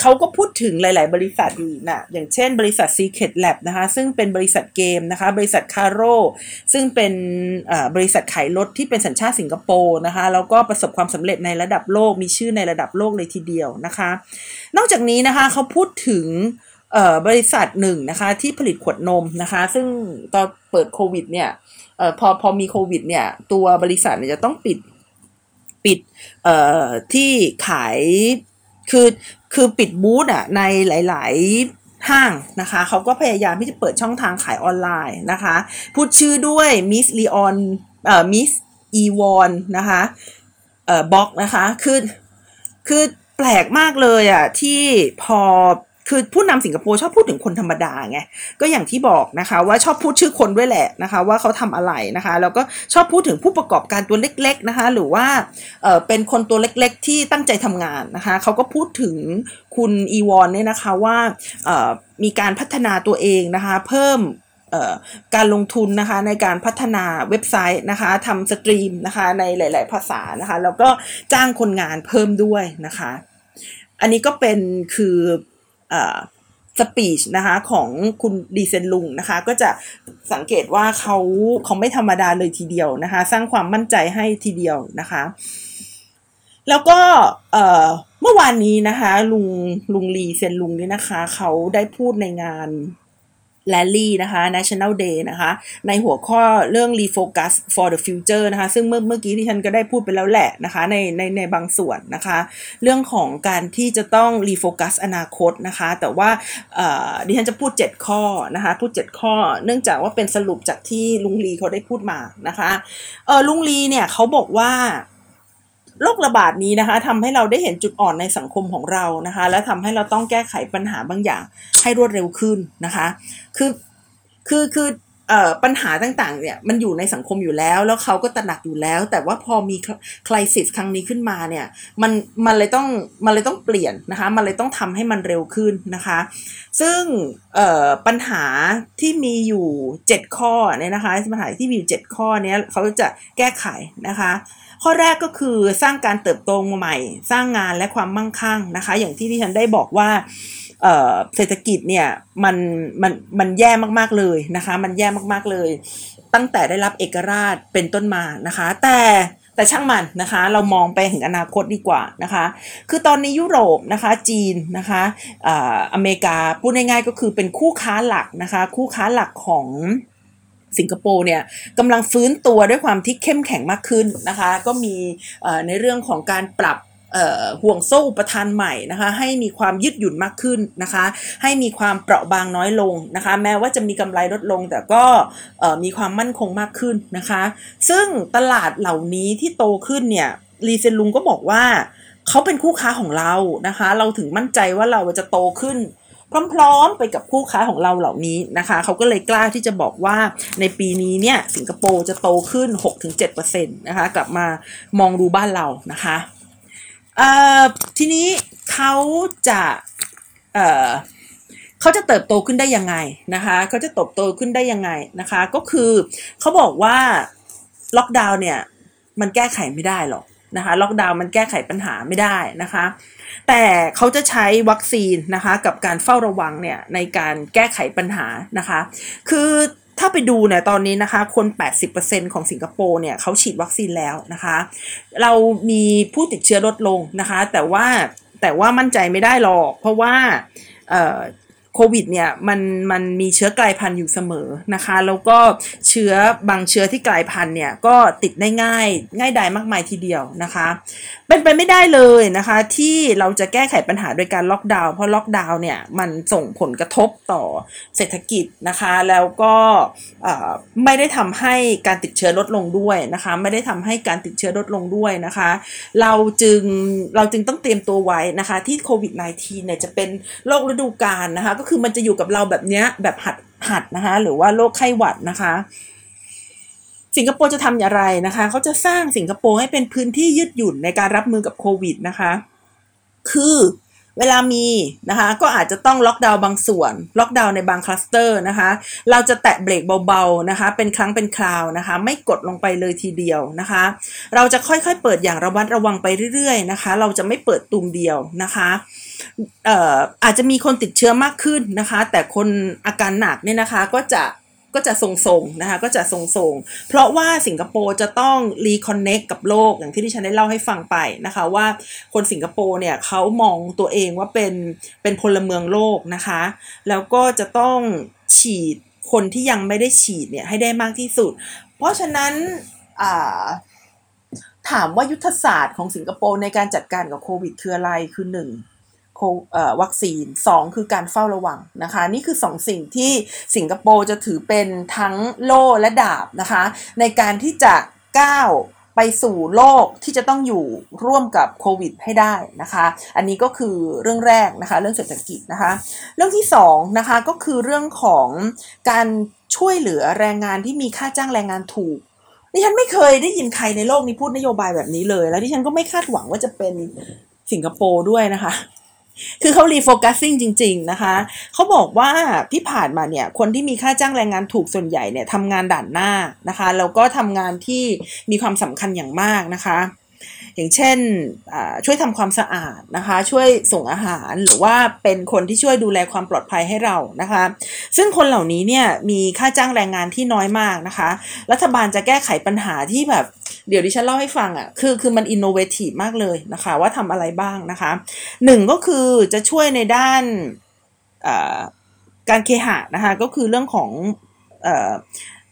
เขาก็พูดถึงหลาย ๆ บริษัทอยู่นะอย่างเช่นบริษัท Secret Lab นะคะ ซึ่งเป็นบริษัทเกมนะคะ บริษัทคาร์โรซึ่งเป็นบริษัทขายรถที่เป็นสัญชาติสิงคโปร์นะคะ แล้วก็ประสบความสำเร็จในระดับโลก มีชื่อในระดับโลกเลยทีเดียวนะคะ นอกจากนี้นะคะเขาพูดถึง บริษัทหนึ่งนะคะที่ผลิตขวดนมนะคะ ซึ่งตอนเปิดโควิดเนี่ยออพอพอมีโควิดเนี่ย ตัวบริษัทเนี่ยจะต้องปิดปิดเอ่อที่ขายคือคือปิดบูธอะในหลาย ๆ ห้างนะคะเขาก็พยายามที่จะเปิดช่องทางขายออนไลน์นะคะ พูดชื่อด้วยมิสลีออนเอ่อมิสอีวอนนะคะเอ่อบ็อกนะคะคือคือแปลกมากเลยอะที่พอ คือผู้นำสิงคโปร์ชอบพูดถึงคนธรรมดาไงก็อย่างที่บอกนะคะว่าชอบพูดชื่อคนด้วยแหละนะคะ ว่าเขาทำอะไรนะคะแล้วก็ชอบพูดถึงผู้ประกอบการตัวเล็ก ๆนะคะ หรือว่าเออเป็นคนตัวเล็กๆ ที่ตั้งใจทำงานนะคะเขาก็พูดถึงคุณอีวอนเนี่ยนะคะว่าเออมีการพัฒนาตัวเองนะคะ เพิ่มการลงทุนนะคะในการพัฒนาเว็บไซต์นะคะทำสตรีมนะคะในหลาย ๆ ภาษานะคะแล้วก็จ้างคนงานเพิ่มด้วยนะคะ อันนี้ก็เป็นคือ สปีชนะคะของคุณดีเซนลุงนะคะ ก็จะสังเกตว่าเขาเขาไม่ธรรมดาเลยทีเดียวนะคะ สร้างความมั่นใจให้ทีเดียวนะคะ แล้วก็เมื่อวานนี้นะคะ ลุงลุงลีเซนลุงนี่นะคะ เขาได้พูดในงาน แลลี่นะคะ National Day นะคะ ในหัวข้อเรื่อง refocus for the future นะคะ ซึ่งเมื่อเมื่อกี้ที่ฉันก็ได้พูดไปแล้วแหละนะคะ ในในในบางส่วนนะคะ เรื่องของการที่จะต้อง refocus อนาคตนะคะ แต่ว่าดิฉันจะพูด 7 ข้อนะคะ พูด 7 ข้อ เนื่องจากว่าเป็นสรุปจากที่ลุงลีเขาได้พูดมานะคะ เออลุงลีเนี่ยเขาบอกว่า โรคระบาดนี้นะคะทำให้เราได้เห็นจุดอ่อนในสังคมของเรานะคะ และทำให้เราต้องแก้ไขปัญหาบางอย่างให้รวดเร็วขึ้นนะคะ คือคือคือปัญหาต่างๆเนี่ยมันอยู่ในสังคมอยู่แล้ว แล้วเขาก็ตระหนักอยู่แล้ว แต่ว่าพอมีคลายสิสครั้งนี้ขึ้นมาเนี่ยมันมันเลยต้องมันเลยต้องเปลี่ยนนะคะมันเลยต้องทำให้มันเร็วขึ้นนะคะ ซึ่งปัญหาที่มีอยู่ 7 ข้อเนี่ยนะคะปัญหาที่มีอยู่ 7 ข้อเนี้ยเขาจะแก้ไขนะคะ ข้อแรกก็คือสร้างการเติบโตใหม่ สร้างงานและความมั่งคั่งนะคะ อย่างที่ที่ฉันได้บอกว่าเศรษฐกิจเนี่ยมันมันมันแย่มากๆเลยนะคะ มันแย่มากๆเลย ตั้งแต่ได้รับเอกราชเป็นต้นมานะคะ แต่แต่ช่างมันนะคะ เรามองไปถึงอนาคตดีกว่านะคะ คือตอนนี้ยุโรปนะคะจีนนะคะออเมริกาพูดง่ายๆก็คือเป็นคู่ค้าหลักนะคะ คู่ค้าหลักของ สิงคโปร์เนี่ยกำลังฟื้นตัวด้วยความที่เข้มแข็งมากขึ้นนะคะ ก็มีในเรื่องของการปรับห่วงโซ่อุปทานใหม่นะคะให้มีความยืดหยุ่นมากขึ้นนะคะ ให้มีความเปราะบางน้อยลงนะคะ แม้ว่าจะมีกำไรลดลงแต่ก็มีความมั่นคงมากขึ้นนะคะ ซึ่งตลาดเหล่านี้ที่โตขึ้นเนี่ยรีเซนลุงก็บอกว่าเขาเป็นคู่ค้าของเรานะคะ เราถึงมั่นใจว่าเราจะโตขึ้น พร้อมๆ ไปกับคู่ค้าของเราเหล่านี้นะคะเขาก็เลยกล้าที่จะบอกว่าในปีนี้เนี่ยสิงคโปร์จะโตขึ้น 6-7%นะคะกลับมามองดูบ้านเรานะคะทีนี้เขาจะเเขาจะเติบโตขึ้นได้ยังไงนะคะเขาจะเติบโตขึ้นได้ยังไงนะคะ ก็คือเขาบอกว่าล็อกดาวน์เนี่ยมันแก้ไขไม่ได้หรอก นะคะล็อกดาวน์มันแก้ไขปัญหาไม่ได้นะคะ แต่เขาจะใช้วัคซีนนะคะกับการเฝ้าระวังเนี่ยในการแก้ไขปัญหานะคะ คือถ้าไปดูเนี่ยตอนนี้นะคะคน 80%ของสิงคโปร์เนี่ยเขาฉีดวัคซีนแล้วนะคะ เรามีผู้ติดเชื้อลดลงนะคะ แต่ว่าแต่ว่ามั่นใจไม่ได้หรอก เพราะว่า โควิดเนี่ยมันมันมีเชื้อกลายพันธุ์อยู่เสมอนะคะ แล้วก็เชื้อบางเชื้อที่กลายพันธุ์เนี่ยก็ติดได้ง่าย ง่ายดายมากมายทีเดียวนะคะ เป็นไปไม่ได้เลยนะคะ ที่เราจะแก้ไขปัญหาโดยการล็อกดาวน์เพราะล็อกดาวน์เนี่ยมันส่งผลกระทบต่อเศรษฐกิจนะคะ แล้วก็ไม่ได้ทำให้การติดเชื้อลดลงด้วยนะคะ ไม่ได้ทำให้การติดเชื้อลดลงด้วยนะคะ เราจึงเราจึงต้องเตรียมตัวไว้นะคะ ที่โควิด -19 เนี่ยจะเป็นโรคฤดูกาลนะคะก็คือมันจะอยู่กับเราแบบเนี้ยแบบหัดหัดนะคะ หรือว่าโรคไข้หวัดนะคะ สิงคโปร์จะทำอย่างไรนะคะเขาจะสร้างสิงคโปร์ให้เป็นพื้นที่ยืดหยุ่นในการรับมือกับโควิดนะคะ คือ เวลามีนะคะก็อาจจะต้องล็อกดาวน์บางส่วน ล็อกดาวน์ในบางคลัสเตอร์นะคะเราจะแตะเบรกเบาๆนะคะเป็นครั้งเป็นคราวนะคะไม่กดลงไปเลยทีเดียวนะคะ เราจะค่อยๆเปิดอย่างระมัดระวังไปเรื่อยๆนะคะ เราจะไม่เปิดตู้มเดียวนะคะอออาจจะมีคนติดเชื้อมากขึ้นนะคะ แต่คนอาการหนักเนี่ยนะคะก็จะ ก็จะทรงๆนะคะก็จะทรงๆ เพราะว่าสิงคโปร์จะต้องรีคอนเน็กกับโลกอย่างที่ที่ฉันได้เล่าให้ฟังไปนะคะว่าคนสิงคโปร์เนี่ยเขามองตัวเองว่าเป็นเป็นพลเมืองโลกนะคะ แล้วก็จะต้องฉีดคนที่ยังไม่ได้ฉีดเนี่ยให้ได้มากที่สุด เพราะฉะนั้นถามว่ายุทธศาสตร์ของสิงคโปร์ในการจัดการกับโควิดคืออะไรคือหนึ่ง วัคซีน 2 คือการเฝ้าระวังนะคะ นี่คือ 2 สิ่งที่สิงคโปร์จะถือเป็นทั้งโล่และดาบนะคะ ในการที่จะก้าวไปสู่โลกที่จะต้องอยู่ร่วมกับโควิดให้ได้นะคะ อันนี้ก็คือเรื่องแรกนะคะเรื่องเศรษฐกิจนะคะ เรื่องที่2นะคะก็คือเรื่องของการช่วยเหลือแรงงานที่มีค่าจ้างแรงงานถูกดิฉันไม่เคยได้ยินใครในโลกนี้พูดนโยบายแบบนี้เลย แล้วดิฉันก็ไม่คาดหวังว่าจะเป็นสิงคโปร์ด้วยนะคะ คือเขา refocusing จริง ๆ นะคะ เขาบอกว่าที่ผ่านมาเนี่ยคนที่มีค่าจ้างแรงงานถูกส่วนใหญ่เนี่ยทำงานด่านหน้านะคะแล้วก็ทำงานที่มีความสำคัญอย่างมากนะคะอย่างเช่นช่วยทำความสะอาดนะคะ ช่วยส่งอาหารหรือว่าเป็นคนที่ช่วยดูแลความปลอดภัยให้เรานะคะ ซึ่งคนเหล่านี้เนี่ยมีค่าจ้างแรงงานที่น้อยมากนะคะ รัฐบาลจะแก้ไขปัญหาที่แบบ เดี๋ยวดิฉันเล่าให้ฟังอะ่ะคือคือมันอินโนเวทีฟมากเลยนะคะ ว่าทำอะไรบ้างนะคะหนึ่งก็คือจะช่วยในด้านการเคหะนะคะก็คือเรื่องของ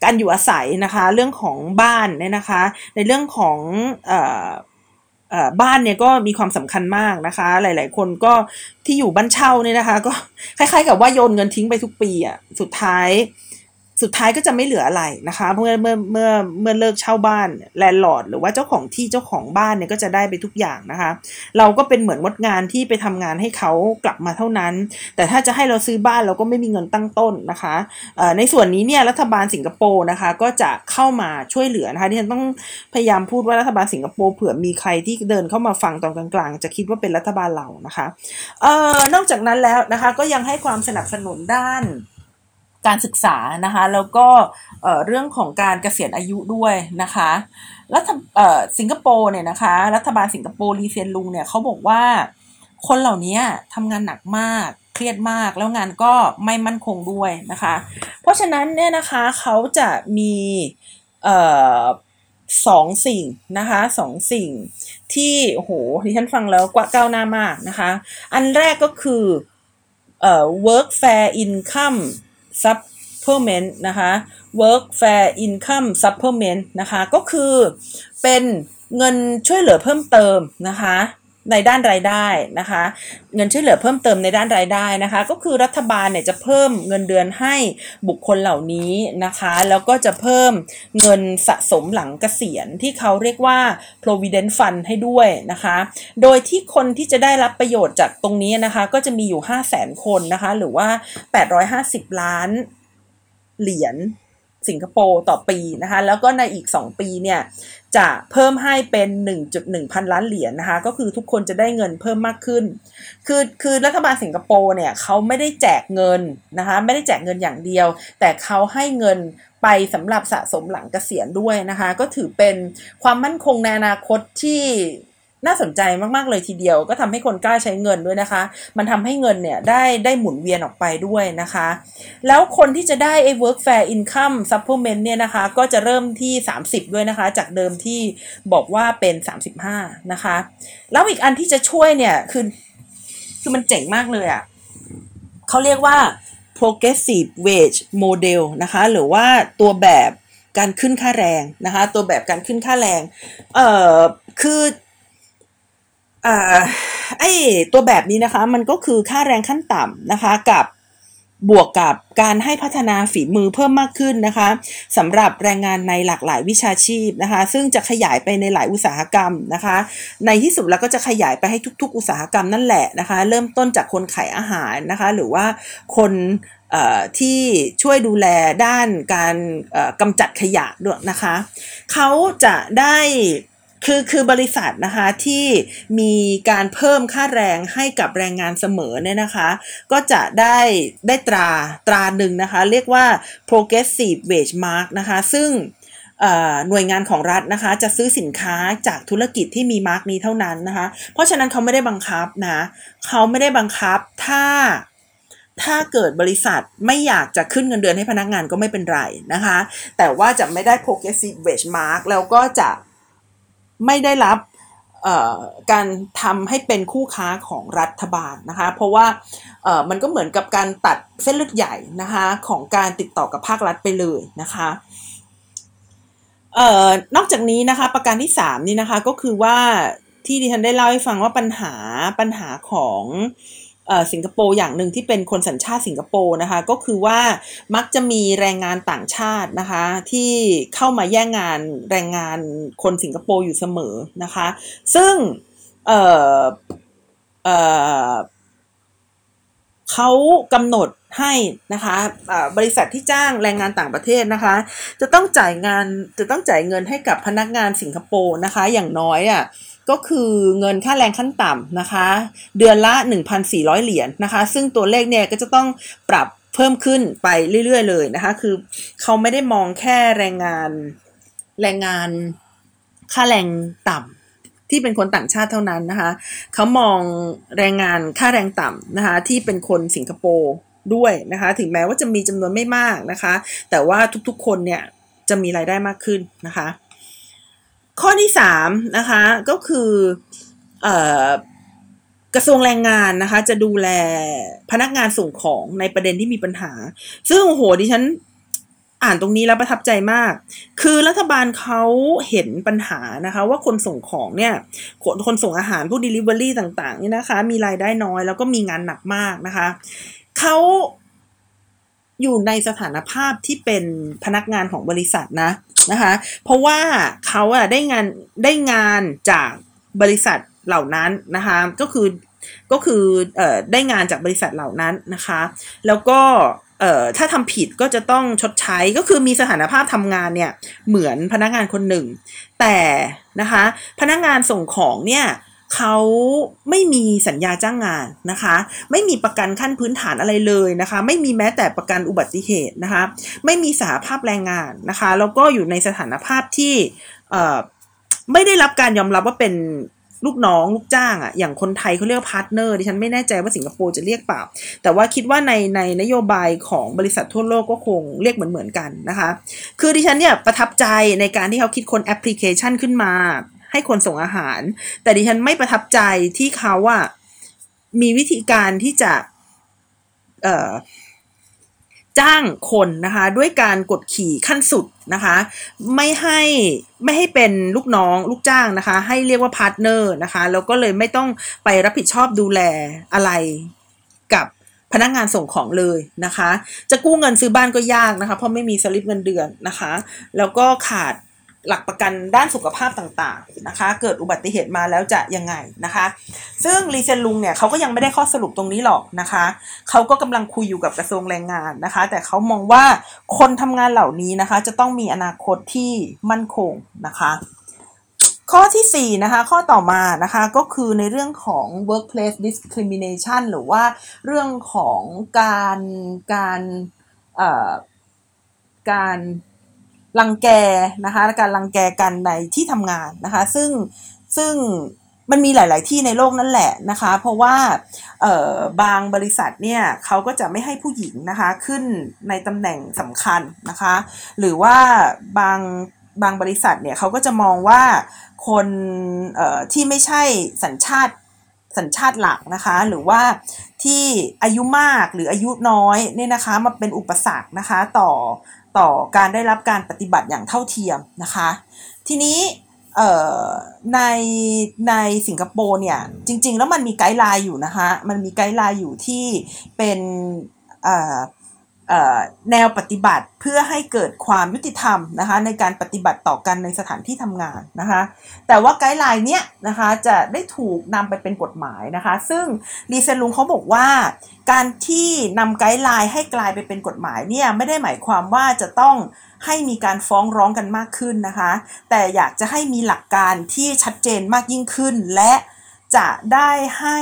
การอยู่อาศัยนะคะ เรื่องของบ้านเนี่ยนะคะ ในเรื่องของบ้านเนี่ยก็มีความสำคัญมากนะคะ หลาย ๆ คนก็ที่อยู่บ้านเช่าเนี่ยนะคะ ก็คล้าย ๆ กับว่าโยนเงินทิ้งไปทุกปีอะสุดท้าย สุดท้ายก็จะไม่เหลืออะไรนะคะเมื่อเมื่อเมื่อเมื่อเลิกเช่าบ้านแลนด์ลอร์ดหรือว่าเจ้าของที่เจ้าของบ้านเนี่ยก็จะได้ไปทุกอย่างนะคะ เราก็เป็นเหมือนมดงานที่ไปทำงานให้เขากลับมาเท่านั้น แต่ถ้าจะให้เราซื้อบ้านเราก็ไม่มีเงินตั้งต้นนะคะในส่วนนี้เนี่ยรัฐบาลสิงคโปร์นะคะก็จะเข้ามาช่วยเหลือนะคะที่ฉันต้องพยายามพูดว่ารัฐบาลสิงคโปร์เผื่อมีใครที่เดินเข้ามาฟังตอนกลางๆ จะคิดว่าเป็นรัฐบาลเรานะคะเอ่อนอกจากนั้นแล้วนะคะก็ยังให้ความสนับสนุนด้าน การศึกษานะคะ แล้วก็เรื่องของการเกษียณอายุด้วยนะคะรัฐสิงคโปร์เนี่ยนะคะ รัฐบาลสิงคโปร์รีเซียนลุงเนี่ยเขาบอกว่าคนเหล่านี้ทำงานหนักมากเครียดมากแล้วงานก็ไม่มั่นคงด้วยนะคะ เพราะฉะนั้นเนี่ยนะคะเขาจะมีสองสิ่งนะคะสองสิ่งที่โหที่ฉันฟังแล้วกว่าก้าวหน้ามากนะคะ อันแรกก็คือเอ่อ work fair income supplement นะคะ work fair income supplement นะคะ ก็คือเป็นเงินช่วยเหลือเพิ่มเติมนะคะ ในด้านรายได้นะคะ เงินช่วยเหลือเพิ่มเติมในด้านรายได้นะคะ ก็คือรัฐบาลเนี่ยจะเพิ่มเงินเดือนให้บุคคลเหล่านี้นะคะ แล้วก็จะเพิ่มเงินสะสมหลังเกษียณที่เขาเรียกว่า provident fund ให้ด้วยนะคะ โดยที่คนที่จะได้รับประโยชน์จากตรงนี้นะคะ ก็จะมีอยู่ 5 0 0แสนคนนะคะ หรือว่า 850 ล้านเหรียญ สิงคโปร์ต่อปีนะคะแล้วก็ในอีก 2 ปีเนี่ยจะเพิ่มให้เป็น 1.1 พันล้านเหรียญนนะคะก็คือทุกคนจะได้เงินเพิ่มมากขึ้น คือคือรัฐบาลสิงคโปร์เนี่ยเขาไม่ได้แจกเงินนะคะไม่ได้แจกเงินอย่างเดียว แต่เขาให้เงินไปสำหรับสะสมหลังเกษียณด้วยนะคะก็ถือเป็นความมั่นคงในอนาคตที่ น่าสนใจมากๆเลยทีเดียว ก็ทำให้คนกล้าใช้เงินด้วยนะคะ มันทำให้เงินเนี่ยได้ได้หมุนเวียนออกไปด้วยนะคะ แล้วคนที่จะได้ไอ้ work fair income supplement เนี่ยนะคะ ก็จะเริ่มที่ 30 ด้วยนะคะ จากเดิมที่บอกว่าเป็น 35 นะคะ แล้วอีกอันที่จะช่วยเนี่ยคือคือมันเจ๋งมากเลยอะ่ะเขาเรียกว่า progressive wage model นะคะ หรือว่าตัวแบบการขึ้นค่าแรงนะคะ ตัวแบบการขึ้นค่าแรง เอ่อ คือ ไอตัวแบบนี้นะคะ มันก็คือค่าแรงขั้นต่ำนะคะกับบวกกับการให้พัฒนาฝีมือเพิ่มมากขึ้นนะคะสำหรับแรงงานในหลากหลายวิชาชีพนะคะ ซึ่งจะขยายไปในหลายอุตสาหกรรมนะคะ ในที่สุดแล้วก็จะขยายไปให้ทุก ๆ อุตสาหกรรมนั่นแหละนะคะ เริ่มต้นจากคนขายอาหารนะคะ หรือว่าคนที่ช่วยดูแลด้านการกำจัดขยะด้วยนะคะ เขาจะได้ คือคือบริษัทนะคะที่มีการเพิ่มค่าแรงให้กับแรงงานเสมอเนี่ยนะคะ ก็จะได้ได้ตราตราหนึ่งนะคะ เรียกว่า progressive wage mark นะคะ ซึ่งหน่วยงานของรัฐนะคะ จะซื้อสินค้าจากธุรกิจที่มีมาร์กนี้เท่านั้นนะคะ เพราะฉะนั้นเขาไม่ได้บังคับนะเขาไม่ได้บังคับถ้าถ้าเกิดบริษัทไม่อยากจะขึ้นเงินเดือนให้พนักงานก็ไม่เป็นไรนะคะ แต่ว่าจะไม่ได้ progressive wage mark แล้วก็จะ ไม่ได้รับการทำให้เป็นคู่ค้าของรัฐบาลนะคะ เพราะว่ามันก็เหมือนกับการตัดเส้นเลือดใหญ่นะคะของการติดต่อกับภาครัฐไปเลยนะคะออนอกจากนี้นะคะประการที่ 3 นี่นะคะก็คือว่าที่ดิฉันได้เล่าให้ฟังว่าปัญหาปัญหาของ สิงคโปร์อย่างหนึ่งที่เป็นคนสัญชาติสิงคโปร์นะคะ ก็คือว่ามักจะมีแรงงานต่างชาตินะคะ ที่เข้ามาแย่งงานแรงงานคนสิงคโปร์อยู่เสมอนะคะ ซึ่งเเเขากำหนดให้นะคะะบริษัทที่จ้างแรงงานต่างประเทศนะคะ จะต้องจ่ายงานจะต้องจ่ายเงินให้กับพนักงานสิงคโปร์นะคะ อย่างน้อยอะ่ะ ก็คือเงินค่าแรงขั้นต่ำนะคะ เดือนละ 1,400 เหรียญนนะคะ ซึ่งตัวเลขเนี่ยก็จะต้องปรับเพิ่มขึ้นไปเรื่อยๆเลยนะคะ คือเขาไม่ได้มองแค่แรงงานแรงงานค่าแรงต่ำที่เป็นคนต่างชาติเท่านั้นนะคะเขามองแรงงานค่าแรงต่ำนะคะที่เป็นคนสิงคโปร์ด้วยนะคะถึงแม้ว่าจะมีจำนวนไม่มากนะคะ แต่ว่าทุกๆคนเนี่ยจะมีรายได้มากขึ้นนะคะ ข้อที่สามนะคะก็คืออกระทรวงแรงงานนะคะ จะดูแลพนักงานส่งของในประเด็นที่มีปัญหา ซึ่งโอ้โหดิฉันอ่านตรงนี้แล้วประทับใจมาก คือรัฐบาลเขาเห็นปัญหานะคะ ว่าคนส่งของเนี่ยคนคนส่งอาหารผู้ Delivery ต่างๆนี่นะคะ มีรายได้น้อยแล้วก็มีงานหนักมากนะคะ เขาอยู่ในสถานภาพที่เป็นพนักงานของบริษัทนะ นะคะ เพราะว่าเขาอะได้งานได้งานจากบริษัทเหล่านั้นนะคะก็คือก็คือเอ่อได้งานจากบริษัทเหล่านั้นนะคะ แล้วก็เอ่อถ้าทำผิดก็จะต้องชดใช้ก็คือมีสถานภาพทำงานเนี่ยเหมือนพนักงานคนหนึ่ง แต่นะคะพนักงานส่งของเนี่ย เขาไม่มีสัญญาจ้างงานนะคะ ไม่มีประกันขั้นพื้นฐานอะไรเลยนะคะ ไม่มีแม้แต่ประกันอุบัติเหตุนะคะ ไม่มีสหภาพแรงงานนะคะ แล้วก็อยู่ในสถานภาพที่ไม่ได้รับการยอมรับว่าเป็นลูกน้องลูกจ้างอะค่ะอย่างคนไทยเขาเรียกพาร์ทเนอร์ดิฉันไม่แน่ใจว่าสิงคโปร์จะเรียกเปล่า แต่ว่าคิดว่าในในนโยบายของบริษัททั่วโลกก็คงเรียกเหมือนเหมือนกันนะคะ คือดิฉันเนี่ยประทับใจในการที่เขาคิดค้นแอปพลิเคชันขึ้นมา ให้คนส่งอาหาร แต่ดิฉันไม่ประทับใจที่เขาว่ามีวิธีการที่จะจ้างคนนะคะด้วยการกดขี่ขั้นสุดนะคะไม่ให้ไม่ให้เป็นลูกน้องลูกจ้างนะคะ ให้เรียกว่าพาร์ทเนอร์นะคะแล้วก็เลยไม่ต้องไปรับผิดชอบดูแลอะไรกับพนักงานส่งของเลยนะคะ จะกู้เงินซื้อบ้านก็ยากนะคะ เพราะไม่มีสลิปเงินเดือนนะคะ แล้วก็ขาด หลักประกันด้านสุขภาพต่างๆนะคะ เกิดอุบัติเหตุมาแล้วจะยังไงนะคะ ซึ่งรีเซนลุงเนี่ยเขาก็ยังไม่ได้ข้อสรุปตรงนี้หรอกนะคะเขาก็กำลังคุยอยู่กับกระทรวงแรงงานนะคะ แต่เขามองว่าคนทำงานเหล่านี้นะคะ จะต้องมีอนาคตที่มั่นคงนะคะ ข้อที่4นะคะข้อต่อมานะคะก็คือในเรื่องของ workplace discrimination หรือว่าเรื่องของการการการ รังแกนะคะการรังแกกันในที่ทำงานนะคะ ซึ่งซึ่งมันมีหลาย ๆ ที่ในโลกนั่นแหละนะคะ เพราะว่าเออบางบริษัทเนี่ยเขาก็จะไม่ให้ผู้หญิงนะคะขึ้นในตำแหน่งสำคัญนะคะ หรือว่าบางบางบริษัทเนี่ยเขาก็จะมองว่าคนเอ่อที่ไม่ใช่สัญชาติสัญชาติหลักนะคะ หรือว่าที่อายุมากหรืออายุน้อยเนี่ยนะคะมาเป็นอุปสรรคนะคะต่อ ต่อการได้รับการปฏิบัติอย่างเท่าเทียมนะคะ ทีนี้ในในสิงคโปร์เนี่ยจริง ๆ แล้วมันมี guideline อยู่นะคะ มันมี guideline อยู่ที่เป็น แนวปฏิบัติเพื่อให้เกิดความยุติธรรมนะคะในการปฏิบัติต่อกันในสถานที่ทำงานนะคะแต่ว่าไกด์ไลน์เนี้ยนะคะจะได้ถูกนำไปเป็นกฎหมายนะคะซึ่งดีเซนลุงเขาบอกว่า การที่นำไกด์ไลน์ให้กลายไปเป็นกฎหมายเนี่ยไม่ได้หมายความว่าจะต้องให้มีการฟ้องร้องกันมากขึ้นนะคะแต่อยากจะให้มีหลักการที่ชัดเจนมากยิ่งขึ้น และจะได้ให้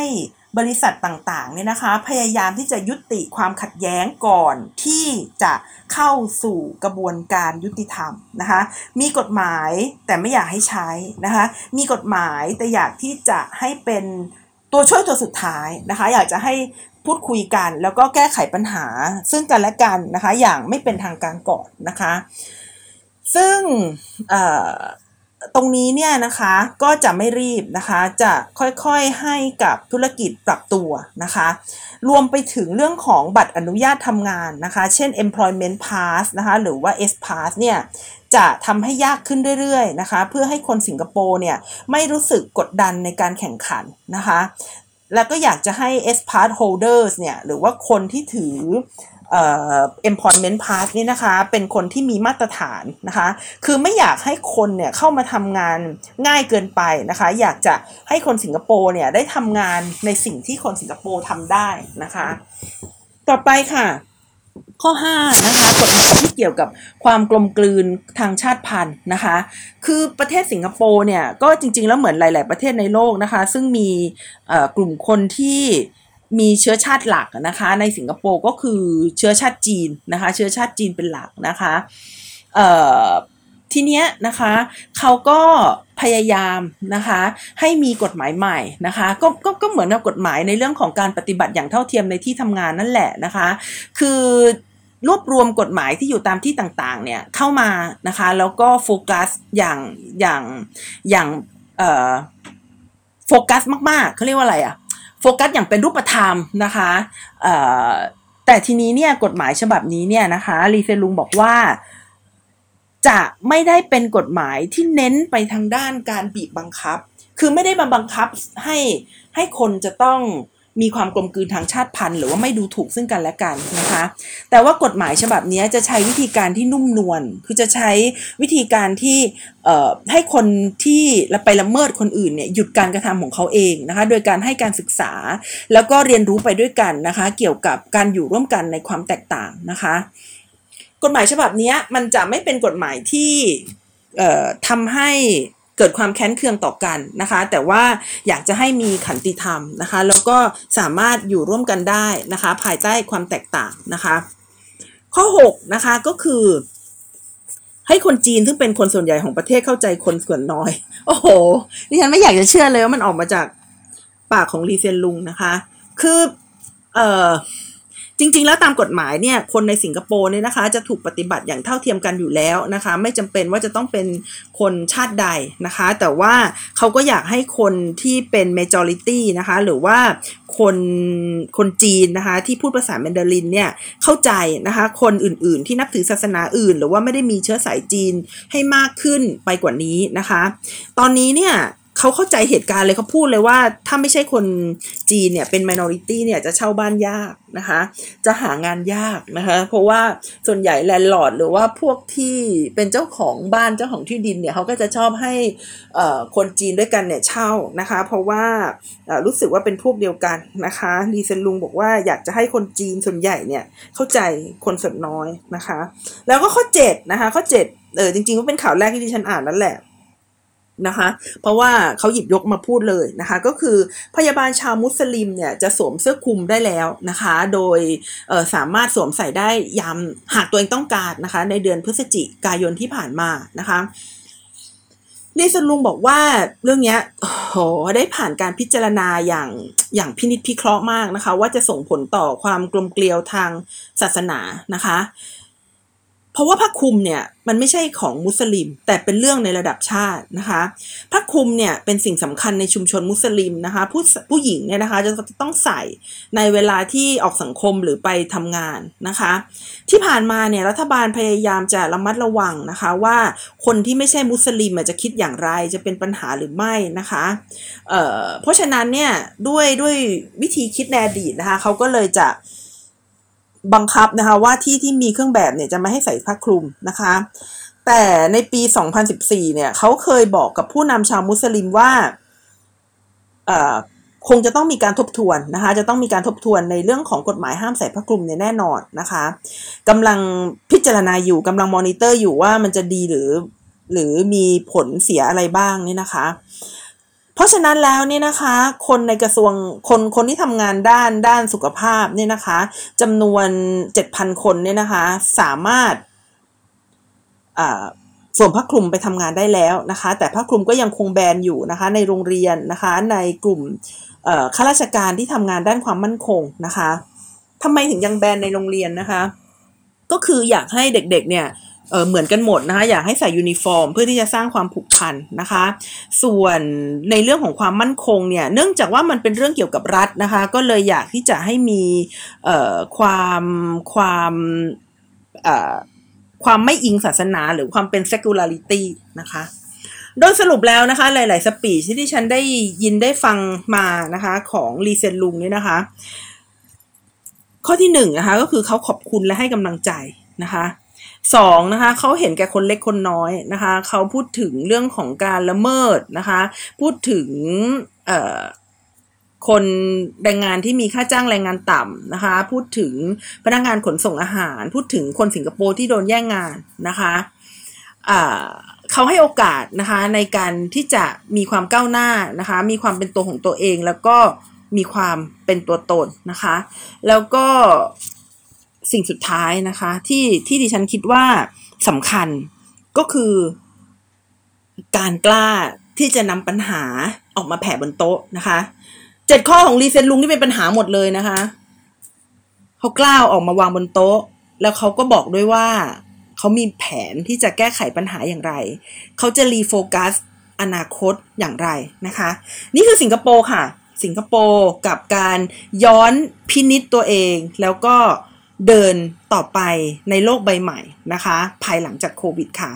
บริษัทต่างๆเนี่ยนะคะ พยายามที่จะยุติความขัดแย้งก่อนที่จะเข้าสู่กระบวนการยุติธรรมนะคะ มีกฎหมายแต่ไม่อยากให้ใช้นะคะ มีกฎหมายแต่อยากที่จะให้เป็นตัวช่วยตัวสุดท้ายนะคะ อยากจะให้พูดคุยกันแล้วก็แก้ไขปัญหาซึ่งกันและกันนะคะ อย่างไม่เป็นทางการก่อนนะคะ ซึ่ง ตรงนี้เนี่ยนะคะก็จะไม่รีบนะคะ จะค่อยๆให้กับธุรกิจปรับตัวนะคะ รวมไปถึงเรื่องของบัตรอนุญาตทำงานนะคะ เช่น employment pass นะคะหรือว่า S pass เนี่ยจะทำให้ยากขึ้นเรื่อยๆนะคะ เพื่อให้คนสิงคโปร์เนี่ยไม่รู้สึกกดดันในการแข่งขันนะคะ แล้วก็อยากจะให้ S pass holders เนี่ยหรือว่าคนที่ถือ employment pass นี่นะคะเป็นคนที่มีมาตรฐานนะคะ คือไม่อยากให้คนเนี่ยเข้ามาทำงานง่ายเกินไปนะคะ อยากจะให้คนสิงคโปร์เนี่ยได้ทำงานในสิ่งที่คนสิงคโปร์ทำได้นะคะ ต่อไปค่ะข้อ5นะคะกฎหมายที่เกี่ยวกับความกลมกลืนทางชาติพันธุ์นะคะ คือประเทศสิงคโปร์เนี่ยก็จริงๆแล้วเหมือนหลาย ๆ ประเทศในโลกนะคะ ซึ่งมีกลุ่มคนที่ มีเชื้อชาติหลักนะคะในสิงคโปร์ก็คือเชื้อชาติจีนนะคะเชื้อชาติจีนเป็นหลักนะคะทีเนี้ยนะคะเขาก็พยายามนะคะให้มีกฎหมายใหม่นะคะก็ก็ก็เหมือนกับกฎหมายในเรื่องของการปฏิบัติอย่างเท่าเทียมในที่ทำงานนั่นแหละนะคะคือรวบรวมกฎหมายที่อยู่ตามที่ต่างๆเนี่ยเข้ามานะคะแล้วก็โฟกัสอย่างอย่างอย่างโฟกัสมากๆเขาเรียกว่าอะไรอะ โฟกัสอย่างเป็นรูปธรรมนะคะแต่ทีนี้เนี่ยกฎหมายฉบับนี้เนี่ยนะคะรีเซลุงบอกว่า จะไม่ได้เป็นกฎหมายที่เน้นไปทางด้านการบีบบังคับ คือไม่ได้มาบังคับให้ให้คนจะต้อง มีความกลมกลืนทางชาติพันธุ์หรือว่าไม่ดูถูกซึ่งกันและกันนะคะ แต่ว่ากฎหมายฉบับนี้จะใช้วิธีการที่นุ่มนวลคือจะใช้วิธีการที่ให้คนที่ไปละเมิดคนอื่นเนี่ยหยุดการกระทำของเขาเองนะคะ โดยการให้การศึกษา แล้วก็เรียนรู้ไปด้วยกันนะคะ เกี่ยวกับการอยู่ร่วมกันในความแตกต่างนะคะ กฎหมายฉบับนี้มันจะไม่เป็นกฎหมายที่ทำให้ กิดความแค้นเคืองต่อกันนะคะ แต่ว่าอยากจะให้มีขันติธรรมนะคะ แล้วก็สามารถอยู่ร่วมกันได้นะคะ ภายใต้ความแตกต่างนะคะ ข้อ6นะคะก็คือให้คนจีนซึ่งเป็นคนส่วนใหญ่ของประเทศเข้าใจคนส่วนน้อย โอ้โหดิฉันไม่อยากจะเชื่อเลยว่ามันออกมาจากปากของลีเซียนลุงนะคะ คือ เอ่อ จริง ๆ แล้วตามกฎหมายเนี่ยคนในสิงคโปร์เนี่ยนะคะจะถูกปฏิบัติอย่างเท่าเทียมกันอยู่แล้วนะคะ ไม่จำเป็นว่าจะต้องเป็นคนชาติใดนะคะ แต่ว่าเขาก็อยากให้คนที่เป็น majority นะคะหรือว่าคนคนจีนนะคะที่พูดภาษาแมนดารินเนี่ยเข้าใจนะคะคนอื่นๆ ที่นับถือศาสนาอื่น หรือว่าไม่ได้มีเชื้อสายจีนให้มากขึ้นไปกว่านี้นะคะ ตอนนี้เนี่ย เขาเข้าใจเหตุการณ์เลยเขาพูดเลยว่า ถ้าไม่ใช่คนจีนเนี่ยเป็น minority เนี่ยจะเช่าบ้านยากนะคะ จะหางานยากนะคะ เพราะว่าส่วนใหญ่ landlord หรือว่าพวกที่เป็นเจ้าของบ้านเจ้าของที่ดินเนี่ยเขาก็จะชอบให้คนจีนด้วยกันเนี่ยเช่านะคะ เพราะว่ารู้สึกว่าเป็นพวกเดียวกันนะคะลีเซียนลุงบอกว่าอยากจะให้คนจีนส่วนใหญ่เนี่ยเข้าใจคนส่วนน้อยนะคะ แล้วก็ข้อ7นะคะข้อ7เออจริงๆก็เป็นข่าวแรกที่ดิฉันอ่านนั่นแหละ นะคะ เพราะว่าเขาหยิบยกมาพูดเลยนะคะ ก็คือพยาบาลชาวมุสลิมเนี่ยจะสวมเสื้อคลุมได้แล้วนะคะ โดยสามารถสวมใส่ได้ยามหากตัวเองต้องการนะคะ ในเดือนพฤศจิกายนที่ผ่านมานะคะนี่สลุงบอกว่าเรื่องนี้โหได้ผ่านการพิจารณาอย่างอย่างพินิจพิเคราะห์มากนะคะ ว่าจะส่งผลต่อความกลมเกลียวทางศาสนานะคะ เพราะว่าผ้าคลุมเนี่ยมันไม่ใช่ของมุสลิม แต่เป็นเรื่องในระดับชาตินะคะผ้าคลุมเนี่ยเป็นสิ่งสำคัญในชุมชนมุสลิมนะคะผู้ผู้หญิงเนี่ยนะคะจะต้องใส่ในเวลาที่ออกสังคมหรือไปทำงานนะคะ ที่ผ่านมาเนี่ยรัฐบาลพยายามจะระมัดระวังนะคะว่าคนที่ไม่ใช่มุสลิมจะคิดอย่างไรจะเป็นปัญหาหรือไม่นะคะเเพราะฉะนั้นเนี่ยด้วยด้วยวิธีคิดในอดีตนะคะเขาก็เลยจะ บังคับนะคะว่าที่ที่มีเครื่องแบบเนี่ยจะไม่ให้ใส่ผ้าคลุมนะคะ แต่ในปี 2014 เนี่ยเขาเคยบอกกับผู้นำชาวมุสลิมว่าคงจะต้องมีการทบทวนนะคะ จะต้องมีการทบทวนในเรื่องของกฎหมายห้ามใส่ผ้าคลุมเนี่ยแน่นอนนะคะกำลังพิจารณาอยู่กำลังมอนิเตอร์อยู่ว่ามันจะดีหรือหรือมีผลเสียอะไรบ้างนี่นะคะ เพราะฉะนั้นแล้วเนี่ยนะคะ คนในกระทรวงคนคนที่ทำงานด้านด้านสุขภาพเนี่ยนะคะจำนวนเจ็ดพันคนเนี่ยนะคะ สามารถสวมผ้าคลุมไปทำงานได้แล้วนะคะ แต่ผ้าคลุมก็ยังคงแบนอยู่นะคะ ในโรงเรียนนะคะ ในกลุ่มข้าราชการที่ทำงานด้านความมั่นคงนะคะทำไมถึงยังแบนในโรงเรียนนะคะ ก็คืออยากให้เด็กๆเนี่ย เหมือนกันหมดนะคะอยากให้ใส่ยูนิฟอร์ม เพื่อที่จะสร้างความผูกพันนะคะ ส่วนในเรื่องของความมั่นคงเนี่ยเนื่องจากว่ามันเป็นเรื่องเกี่ยวกับรัฐนะคะ ก็เลยอยากที่จะให้มีความความความไม่อิงศาสนาหรือความเป็น secularity นะคะโดยสรุปแล้วนะคะ หลาย ๆ สปีชที่ฉันได้ยินได้ฟังมานะคะ ของรีเซนลุงเนี่ยนะคะ ข้อที่หนึ่งนะคะ ก็คือเขาขอบคุณและให้กำลังใจนะคะ สองนะคะเขาเห็นแก่คนเล็กคนน้อยนะคะเขาพูดถึงเรื่องของการละเมิดนะคะพูดถึงคนแรงงานที่มีค่าจ้างแรงงานต่ำนะคะ พูดถึงพนักงานขนส่งอาหาร พูดถึงคนสิงคโปร์ที่โดนแย่งงานนะคะเขาให้โอกาสนะคะในการที่จะมีความก้าวหน้านะคะมีความเป็นตัวของตัวเองแล้วก็มีความเป็นตัวตนนะคะ แล้วก็ สิ่งสุดท้ายนะคะ ที่ที่ดิฉันคิดว่าสำคัญก็คือ การกล้าที่จะนำปัญหาออกมาแผ่บนโต๊ะนะคะเจ็ดข้อของรีเซนลุงที่เป็นปัญหาหมดเลยนะคะเขากล้าออกมาวางบนโต๊ะ แล้วเขาก็บอกด้วยว่าเขามีแผนที่จะแก้ไขปัญหาอย่างไร เขาจะรีโฟกัสอนาคตอย่างไรนะคะ นี่คือสิงคโปร์ค่ะ สิงคโปร์กับการย้อนพินิจตัวเอง แล้วก็ เดินต่อไปในโลกใบใหม่นะคะ ภายหลังจากโควิดค่ะ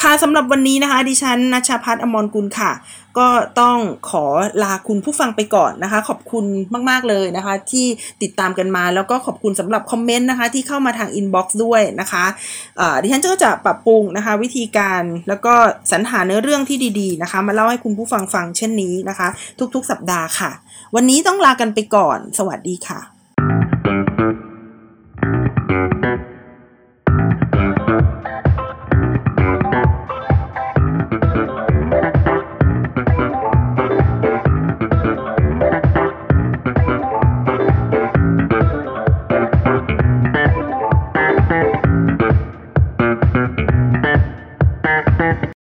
ค่ะสำหรับวันนี้นะคะ ดิฉันนัชพัฒน์อมรกุลค่ะ ก็ต้องขอลาคุณผู้ฟังไปก่อนนะคะ ขอบคุณมาก ๆ เลยนะคะ ที่ติดตามกันมาแล้วก็ขอบคุณสำหรับ comment นะคะ ที่เข้ามาทาง inbox ด้วยนะคะะดิฉันก็จะปรับปรุงนะคะ วิธีการแล้วก็สรรหาเนื้อเรื่องที่ดีๆนะคะ มาเล่าให้คุณผู้ฟังฟังเช่นนี้นะคะ ทุก ๆ สัปดาห์ค่ะ วันนี้ต้องลากันไปก่อน สวัสดีค่ะ